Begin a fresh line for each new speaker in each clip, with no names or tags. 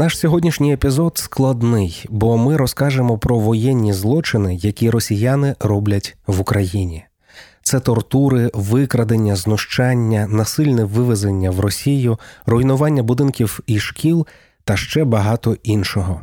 Наш сьогоднішній епізод складний, бо ми розкажемо про воєнні злочини, які росіяни роблять в Україні. Це тортури, викрадення, знущання, насильне вивезення в Росію, руйнування будинків і шкіл та ще багато іншого.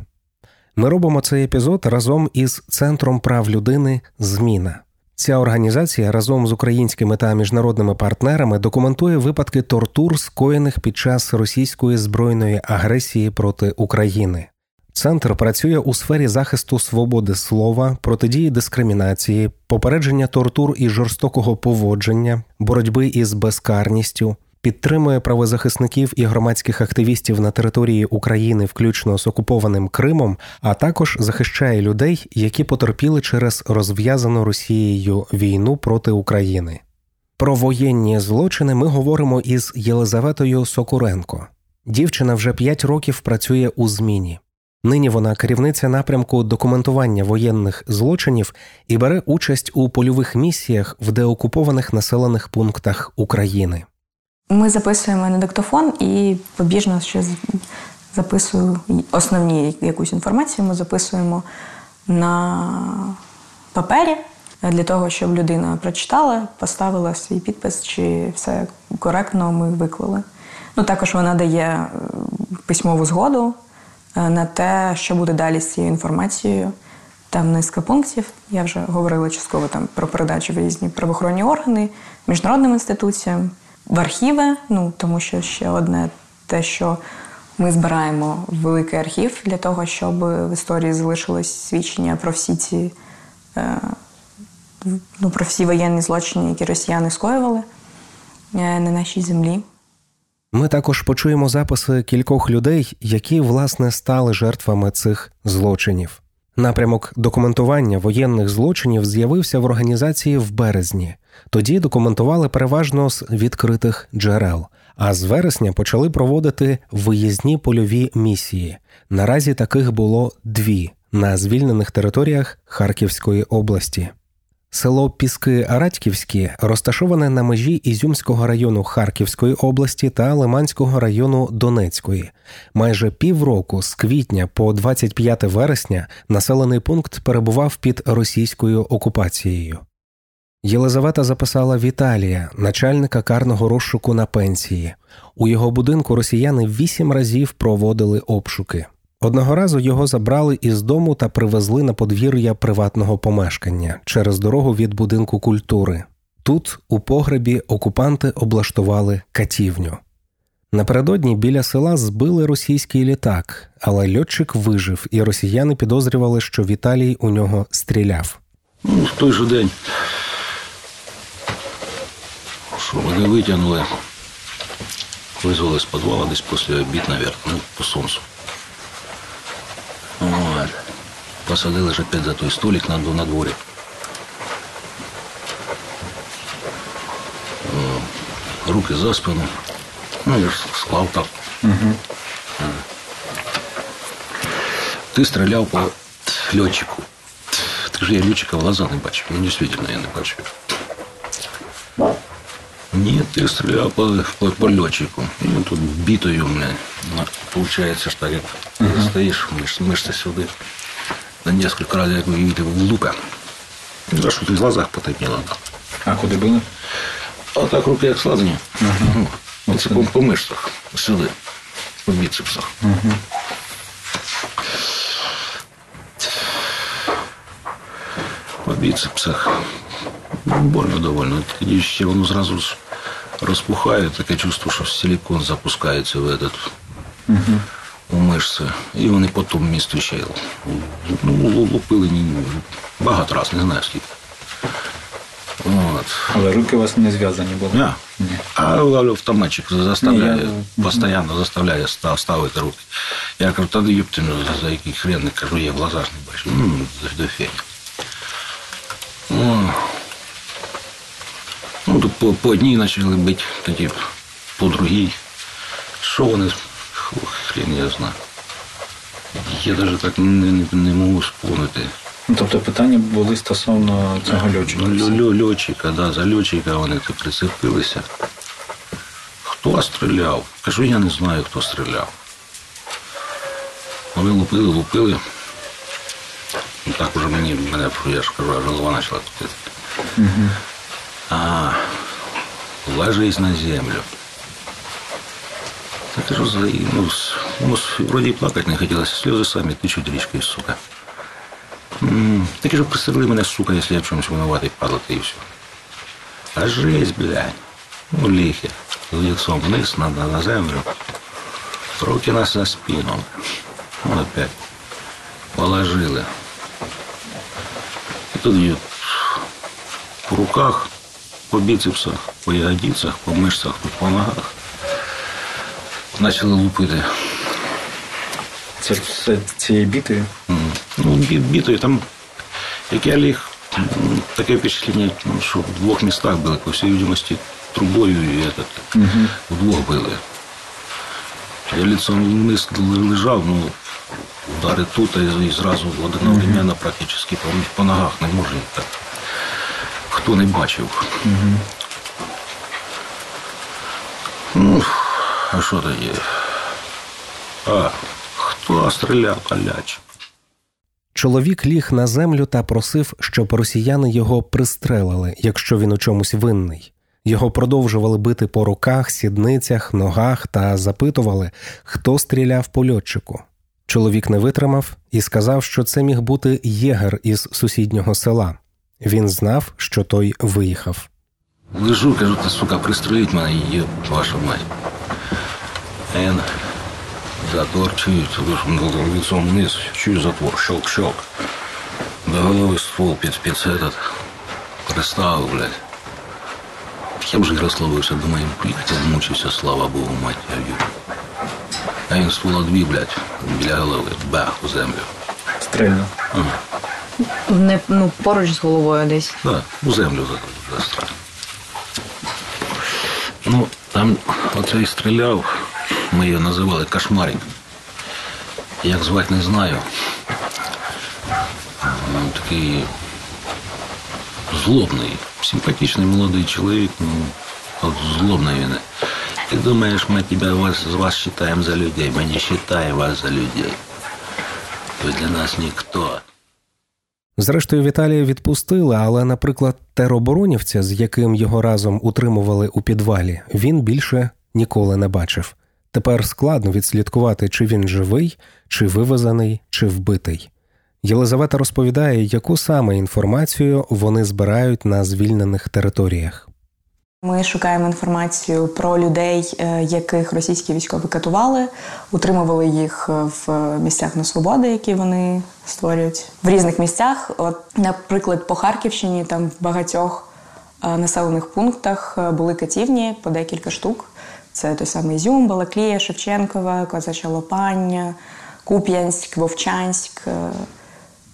Ми робимо цей епізод разом із Центром прав людини Зміна. Ця організація разом з українськими та міжнародними партнерами документує випадки тортур, скоєних під час російської збройної агресії проти України. Центр працює у сфері захисту свободи слова, протидії дискримінації, попередження тортур і жорстокого поводження, боротьби із безкарністю, підтримує правозахисників і громадських активістів на території України, включно з окупованим Кримом, а також захищає людей, які потерпіли через розв'язану Росією війну проти України. Про воєнні злочини ми говоримо із Єлизаветою Сокуренко. Дівчина вже 5 років працює у зміні. Нині вона керівниця напрямку документування воєнних злочинів і бере участь у польових місіях в деокупованих населених пунктах України.
Ми записуємо на диктофон і побіжно ще записую основні якусь інформацію. Ми записуємо на папері для того, щоб людина прочитала, поставила свій підпис, чи все коректно ми виклали. Ну також вона дає е, письмову згоду е, на те, що буде далі з цією інформацією. Там низка пунктів. Я вже говорила частково там про передачу в різні правоохоронні органи, міжнародним інституціям в архіви. Ну тому що ще одне те, що ми збираємо великий архів для того, щоб в історії залишилось свідчення про всі ці е, ну, про всі воєнні злочини, які росіяни скоювали е, на нашій землі.
Ми також почуємо записи кількох людей, які власне стали жертвами цих злочинів. Напрямок документування воєнних злочинів з'явився в організації в березні. Тоді документували переважно з відкритих джерел, а з вересня почали проводити виїзні польові місії. Наразі таких було дві на звільнених територіях Харківської області. Село Піски Арадьківські розташоване на межі Ізюмського району Харківської області та Лиманського району Донецької. Майже півроку з квітня по 25 вересня населений пункт перебував під російською окупацією. Єлизавета записала Віталія, начальника карного розшуку на пенсії. У його будинку росіяни вісім разів проводили обшуки. Одного разу його забрали із дому та привезли на подвір'я приватного помешкання через дорогу від будинку культури. Тут, у погребі, окупанти облаштували катівню. Напередодні біля села збили російський літак, але льотчик вижив, і росіяни підозрювали, що Віталій у нього стріляв.
Ну, В той же день, що вони витягнули, визвали з підвала десь після обід, мабуть, ну, по сонцю. Вот. Посадили ж опять за той столик на, на дворі. О, Руки за спину. Ну, я ж склав так. Угу. Ти стріляв по льотчику. Так же я льотчика в глаза не бачив. Ну, дійсно, я не бачив. Ні, ти стріляв по, по, по льотчику. І він тут бітою у мене. Получається ж так, як uh-huh. стоїш, миш, мишся сюди. На несколько разів, як видите, в лупе. За що ти в глазах потемніло.
А куди були?
А так руки як складені. Uh-huh. Ну, це по, по мишцях, сюди, по біцепсах. Uh-huh. По біцепсах. Больно довольно. Тоді ще воно зразу розпухає, таке чувство, що силикон запускається в этот, угу. У мишці. І вони по тому місту ще ну, лупили багато разів, не знаю скільки.
От. Але руки у вас не зв'язані були?
Не. Ні. А автоматчик заставляє, Ні, я... постійно заставляє ставити руки. Я кажу, тоді юпти, ну, за який хрен, не кажу, я в глазах не бачу. Ну, до феня. Ну, то по, по одній почали бити, тоді по другій. Що вони, хрен я знаю. Я навіть так не, не, не можу спомнити.
Ну, Тобто питання були стосовно цього льотчика?
Льо, льотчика, да, за льотчика вони то прицепилися. Хто стріляв? Кажу, я не знаю, хто стріляв. Вони лупили, лупили. Ну, так уже мені, мене, я ж кажу, голова почала тут. Угу. А, ложись на землю. Это же за... Ну, с, ну, с, вроде и плакать не хотелось, слезы сами течуть річкою, сука. М-м, таки же пристрели мене, сука, если я в чомусь виноватий, падла ты и все. А жесть, блядь. Ну, лихи. Лицом вниз, на, на, на землю. Руки нас за спину. Вот опять. Положили. И тут ее по руках, по біцепсах, по ягодицях, по тут по ногах. Почали лупити.
Це все цієї бітою?
Ну, бі- бітою там, як я ліг, таке впечатлення, що в двох містах били, по всій відомості, трубою і этот, вдвох били. Я лицом вниз лежав, ну, удари тут, і, і зразу одновременно практично по, по ногах не може так. Хто не бачив. Ну, а що тоді? А, хто стріляв, каляч?
Чоловік ліг на землю та просив, щоб росіяни його пристрелили, якщо він у чомусь винний. Його продовжували бити по руках, сідницях, ногах та запитували, хто стріляв по льотчику. Чоловік не витримав і сказав, що це міг бути єгер із сусіднього села. Він знав, що той виїхав.
Лежу, кажу, ти, сука, пристреліть мене, є ваша мать. На- затвор чую, лежу лицом вниз, чую затвор, щелк-щелк. До голови ствол під, під этот, приставив, блядь. Я вже розслабився, думаю, блядь, я мучився, слава Богу, мать я. А він ствола дві, блядь, біля голови, бах, у землю.
Стрельно.
Не, ну, поруч з головою десь.
Да, у землю за- застрелив. Ну, там оцей стріляв, ми його називали кошмарик. Як звати не знаю. Такий злобний, симпатичний молодий чоловік, ну, от злобний він. Ти думаєш, ми тебе вас, вас вважаємо за людей, ми не вважаємо вас за людей. Ви для нас ніхто.
Зрештою, Віталія відпустили, але, наприклад, тероборонівця, з яким його разом утримували у підвалі, він більше ніколи не бачив. Тепер складно відслідкувати, чи він живий, чи вивезений, чи вбитий. Єлизавета розповідає, яку саме інформацію вони збирають на звільнених територіях.
Ми шукаємо інформацію про людей, е, яких російські військові катували, утримували їх е, в місцях несвободи, які вони створюють в різних місцях. От, наприклад, по Харківщині там в багатьох е, населених пунктах були катівні по декілька штук. Це той самий Ізюм, Балаклія, Шевченкова, Козача Лопання, Куп'янськ, Вовчанськ. е,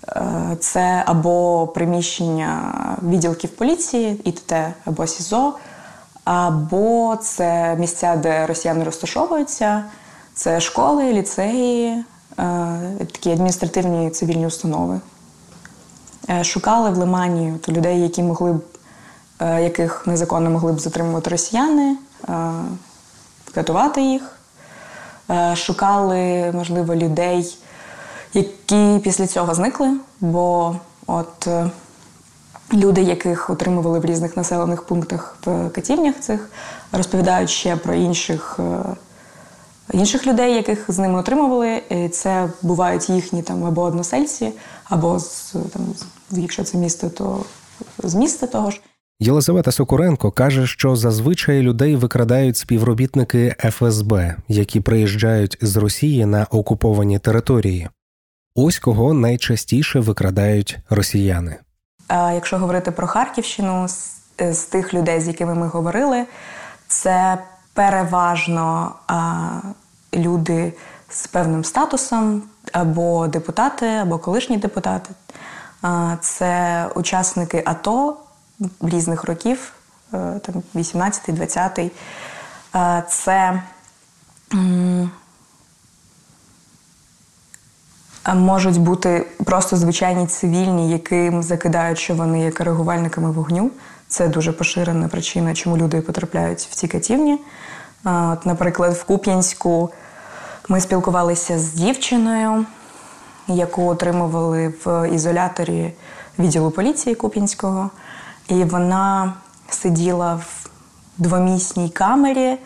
Е, Це або приміщення відділків поліції, ІТТ або СІЗО, або це місця, де росіяни розташовуються, це школи, ліцеї, е, такі адміністративні цивільні установи. Шукали в Лимані людей, які могли б, яких незаконно могли б затримувати росіяни, катувати їх. Е, Шукали, можливо, людей, які після цього зникли, бо от е, люди, яких отримували в різних населених пунктах в катівнях цих, розповідають ще про інших, е, інших людей, яких з ними отримували. Це бувають їхні там або односельці, або з там, якщо це місто, то з міста того ж.
Єлизавета Сокуренко каже, що зазвичай людей викрадають співробітники ФСБ, які приїжджають з Росії на окуповані території. Ось кого найчастіше викрадають росіяни.
А Якщо говорити про Харківщину, з, з тих людей, з якими ми говорили, це переважно а, люди з певним статусом, або депутати, або колишні депутати. А, Це учасники АТО різних років, е, там 18-й, 20-й. Це можуть бути просто звичайні цивільні, яким закидають, що вони є коригувальниками вогню. Це дуже поширена причина, чому люди потрапляють в ці катівні. От, наприклад, в Куп'янську Ми спілкувалися з дівчиною, яку отримували в ізоляторі відділу поліції Куп'янського, і вона сиділа в двомісній камері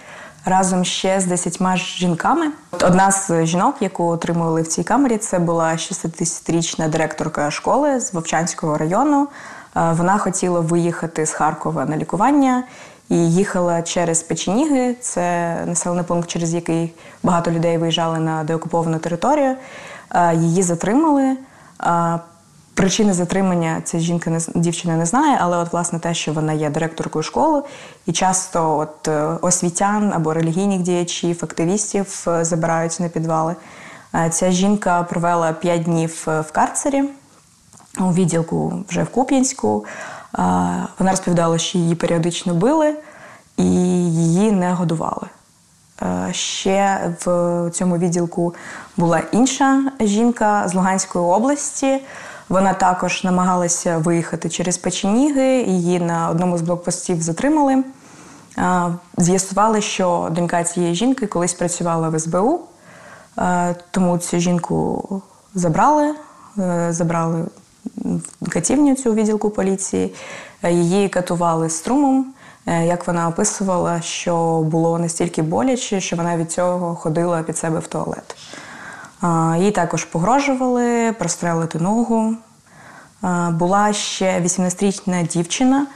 разом ще з десятьма жінками. Одна з жінок, яку отримували в цій камері, це була 60-річна директорка школи з Вовчанського району. Е, вона хотіла виїхати з Харкова на лікування і їхала через Печеніги. Це населений пункт, через який багато людей виїжджали на деокуповану територію. Е, її затримали. Причини затримання ця жінка не дівчина не знає, але от власне те, що вона є директоркою школи, і часто от е, освітян або релігійних діячів, активістів е, забирають на підвали. Е, ця жінка провела п'ять днів в карцері у відділку вже в Куп'янську. Вона розповідала, що її періодично били і її не годували. Ще в цьому відділку була інша жінка з Луганської області. Вона також намагалася виїхати через Печеніги. Її на одному з блокпостів затримали. З'ясували, що донька цієї жінки колись працювала в СБУ, тому цю жінку забрали, е, забрали в катівню цю відділку поліції, її катували струмом. Е, як вона описувала, що було настільки боляче, що вона від цього ходила під себе в туалет. Їй також погрожували прострелити ногу. Була ще 18-річна дівчина,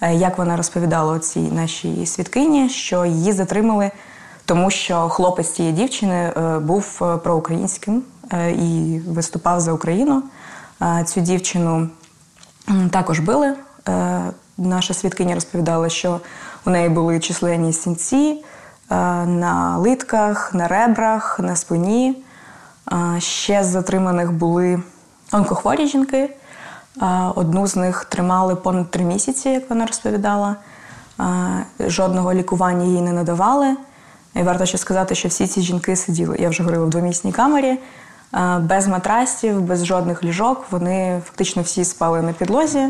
е, як вона розповідала цій нашій свідкині, що її затримали, тому що хлопець цієї дівчини е, був е, проукраїнським і виступав за Україну. Цю дівчину також били. Наша свідкиня розповідала, що у неї були численні сінці на литках, на ребрах, на спині. Ще з затриманих були онкохворі жінки. Одну з них тримали понад три місяці, як вона розповідала. Жодного лікування їй не надавали. І варто ще сказати, що всі ці жінки сиділи, я вже говорила, в двомісній камері, без матрасів, без жодних ліжок. Вони фактично всі спали на підлозі.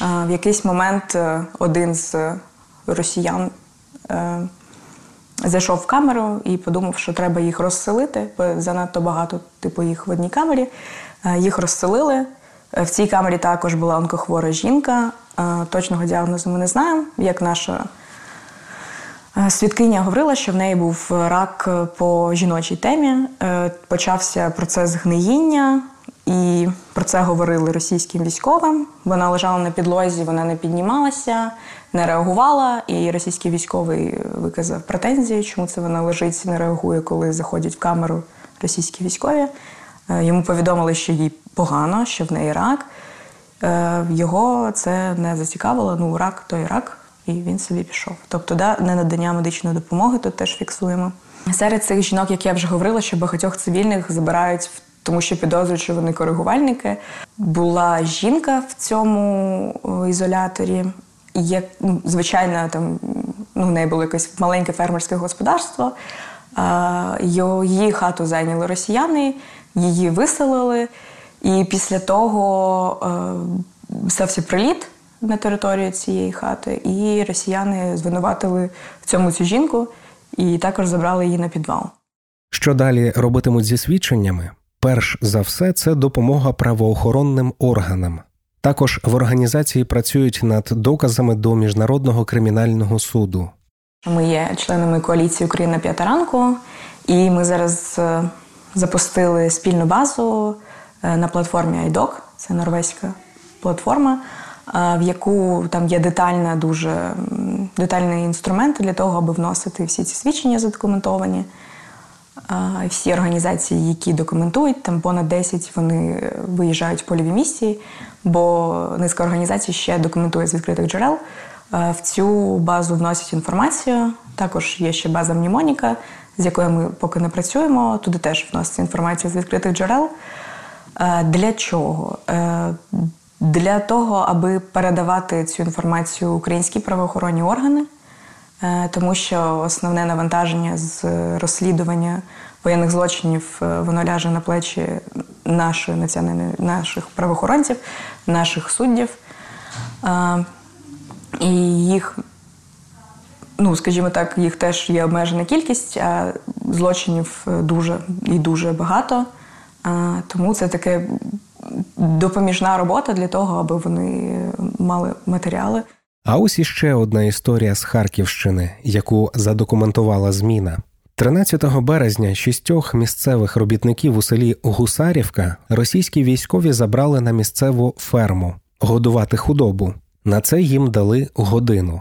В якийсь момент е, один з росіян е, зайшов в камеру і подумав, що треба їх розселити, бо занадто багато типу їх в одній камері. Е, їх розселили. Е, в цій камері також була онкохвора жінка. Е, точного діагнозу ми не знаємо. Як наша свідкиня говорила, що в неї був рак по жіночій темі. Почався процес гниїння, і про це говорили російським військовим. Вона лежала на підлозі, вона не піднімалася, не реагувала. І російський військовий виказав претензії, чому це вона лежить, і не реагує, коли заходять в камеру російські військові. Е, йому повідомили, що їй погано, що в неї рак. Е, його це не зацікавило. Ну, рак то і рак, і він собі пішов. Тобто, да, не надання медичної допомоги тут теж фіксуємо. Серед цих жінок, як я вже говорила, що багатьох цивільних забирають тому що підозрюють, що вони коригувальники. Була жінка в цьому ізоляторі. Як ну, звичайно, там ну, в неї було якесь маленьке фермерське господарство. Її хату зайняли росіяни, її виселили, і після того стався приліт на територію цієї хати, і росіяни звинуватили в цьому цю жінку і також забрали її на підвал.
Що далі робитимуть зі свідченнями? Перш за все, це допомога правоохоронним органам. Також в організації працюють над доказами до міжнародного кримінального суду.
Ми є членами коаліції Україна п'ята ранку, і ми зараз е, запустили спільну базу е, на платформі iDoc, це норвезька платформа, е, в яку там є детальна, дуже детальний інструмент для того, аби вносити всі ці свідчення задокументовані. Всі організації, які документують, там понад 10 вони виїжджають в польові місії, бо низка організацій ще документує з відкритих джерел. В цю базу вносять інформацію. Також є ще база Мнімоніка, з якою ми поки не працюємо. Туди теж вноситься інформація з відкритих джерел. Для чого? Е, для того, аби передавати цю інформацію українські правоохоронні органи, тому що основне навантаження з розслідування воєнних злочинів е, воно ляже на плечі нашої національної наших правоохоронців, наших суддів. І їх, ну скажімо так, їх теж є обмежена кількість. а злочинів дуже і дуже багато. Тому це таке допоміжна робота для того, аби вони мали матеріали.
А ось іще одна історія з Харківщини, яку задокументувала зміна. 13 березня шістьох місцевих робітників у селі Гусарівка російські військові забрали на місцеву ферму годувати худобу. На це їм дали годину.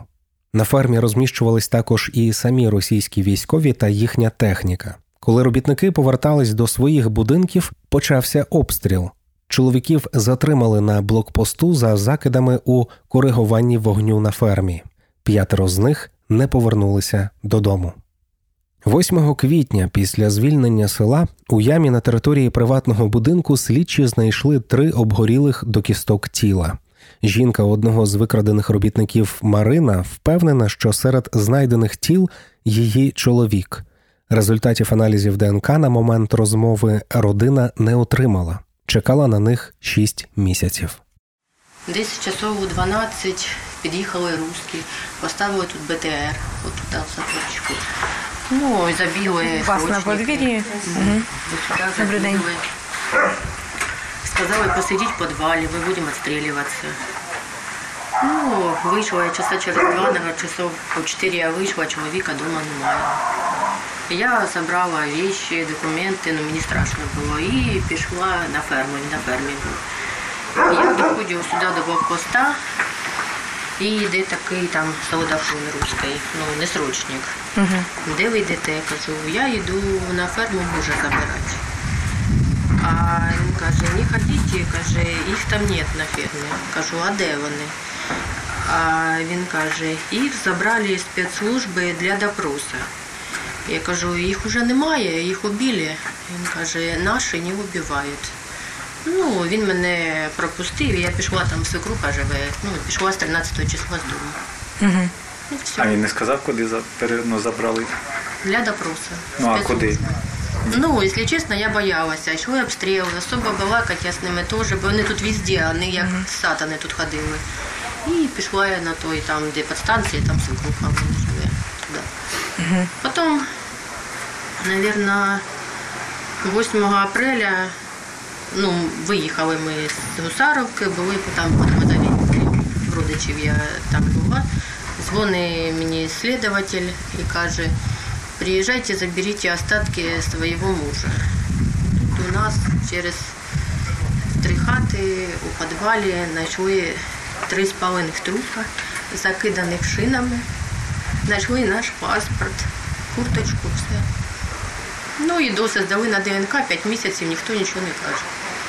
На фермі розміщувались також і самі російські військові та їхня техніка. Коли робітники повертались до своїх будинків, почався обстріл. Чоловіків затримали на блокпосту за закидами у коригуванні вогню на фермі. П'ятеро з них не повернулися додому. 8 квітня, після звільнення села, у ямі на території приватного будинку слідчі знайшли три обгорілих до кісток тіла. Жінка одного з викрадених робітників Марина впевнена, що серед знайдених тіл її чоловік. Результатів аналізів ДНК на момент розмови родина не отримала, чекала на них 6 місяців.
Десь часов у 12 під'їхали русські, поставили тут БТР, от туди в садочку. Ну, і забігли.
У вас на подвір'ї?
Угу. Добрий день. Сказали, посидіть в підвалі, ми будемо відстрілюватися. Ну, вийшла я часа через два, наверное, часов по 4 я вийшла, чоловіка вдома немає. Я забрала вещи, документи, ну мені страшно було, і пішла на ферму, на фермі був. Я доходжу сюди до блокпоста, і йде такий там солдафон русський, ну, не срочник. Угу. Де ви йдете? Я кажу, я йду на ферму мужа забирати. А він каже, не ходіть, каже, їх там нет на фермі. Кажу, а де вони? А він каже, їх забрали спецслужби для допроса. Я кажу, їх вже немає, їх убили. Він каже, наші не вбивають. Ну, він мене пропустив, і я пішла там свекруха живе. Ну, пішла з 13 числа з дому.
Угу. Ну, все. А він не сказав, куди ну, забрали?
Для допросу.
Ну, а куди?
Ну, якщо чесно, я боялася. Йшли обстріли, особо балакати я з ними теж, бо вони тут везде, вони як сатани тут ходили. І пішла я на той, там, де підстанція, там свекруха вона живе. Туди. Потім, мабуть, 8 апреля ну, виїхали ми з Гусаровки, були там по в родичів я там була. Дзвонить мені слідователь і каже, приїжджайте, заберіть остатки свого мужа. Тут у нас через три хати у підвалі знайшли три спалених трупа, закиданих шинами, знайшли наш паспорт, курточку, все. Ну і досі здали на ДНК 5 місяців, ніхто нічого не каже.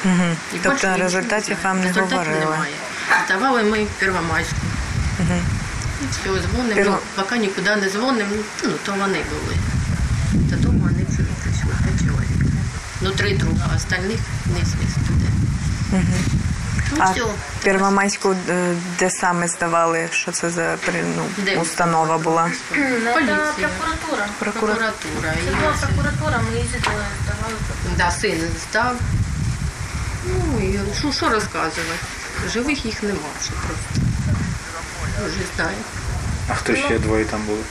Угу. І тобто результатів вам не
Результатів
говорили?
немає. Здавали ми в Первомайську. Угу. І все, дзвонимо, Перво... поки нікуди не дзвонимо, ну, то вони були. Додому вони вже прийшли, п'ять чоловік. Ну, три трупа, а остальних не туди.
Угу. Ну, а. Первомайську е, де саме здавали, що це за ну, установа була?
Поліція.
Прокуратура.
Прокуратура.
Це була прокуратура, ми їздили, здавали.
Да, син здав. Ну і що, що розказувати? Живих їх нема вже просто. Вже знаю.
А хто ще двоє там були?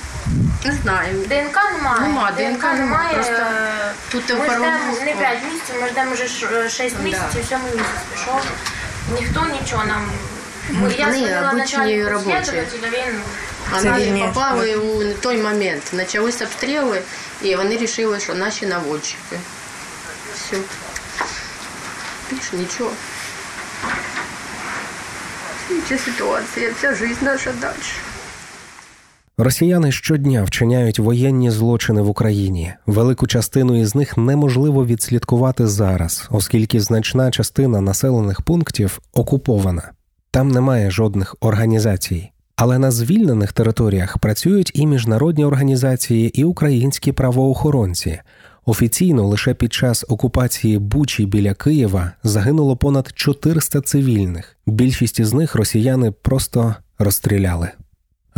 Не знаю.
ДНК немає.
Нема, ДНК немає. Просто
тут ми ждемо не 5 місяців, ми ждемо вже 6 місяців, 7 місяць пішов. Ніхто нічого нам. Я
сказала начальнику
слідователя, він
вони попали у той момент. Почалися обстріли, і вони вирішили, що наші наводчики. Все. Більше нічого. Ця ситуація, ця життя наша далі.
Росіяни щодня вчиняють воєнні злочини в Україні. Велику частину із них неможливо відслідкувати зараз, оскільки значна частина населених пунктів окупована. Там немає жодних організацій. Але на звільнених територіях працюють і міжнародні організації, і українські правоохоронці. Офіційно лише під час окупації Бучі біля Києва загинуло понад 400 цивільних. Більшість із них росіяни просто розстріляли.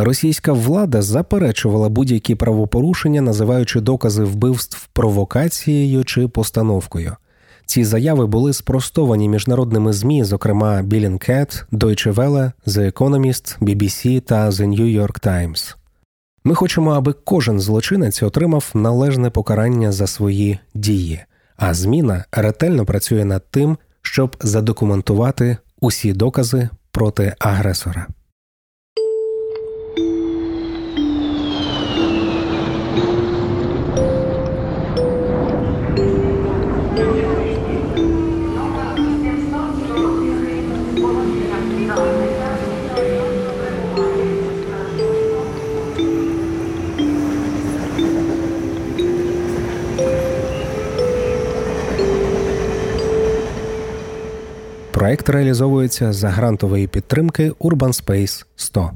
Російська влада заперечувала будь-які правопорушення, називаючи докази вбивств провокацією чи постановкою. Ці заяви були спростовані міжнародними змі, зокрема Billingcat, Deutsche Welle, The Economist, BBC та The New York Times. Ми хочемо, аби кожен злочинець отримав належне покарання за свої дії, а зміна ретельно працює над тим, щоб задокументувати усі докази проти агресора. Проект реалізовується за грантової підтримки Urban Space 100.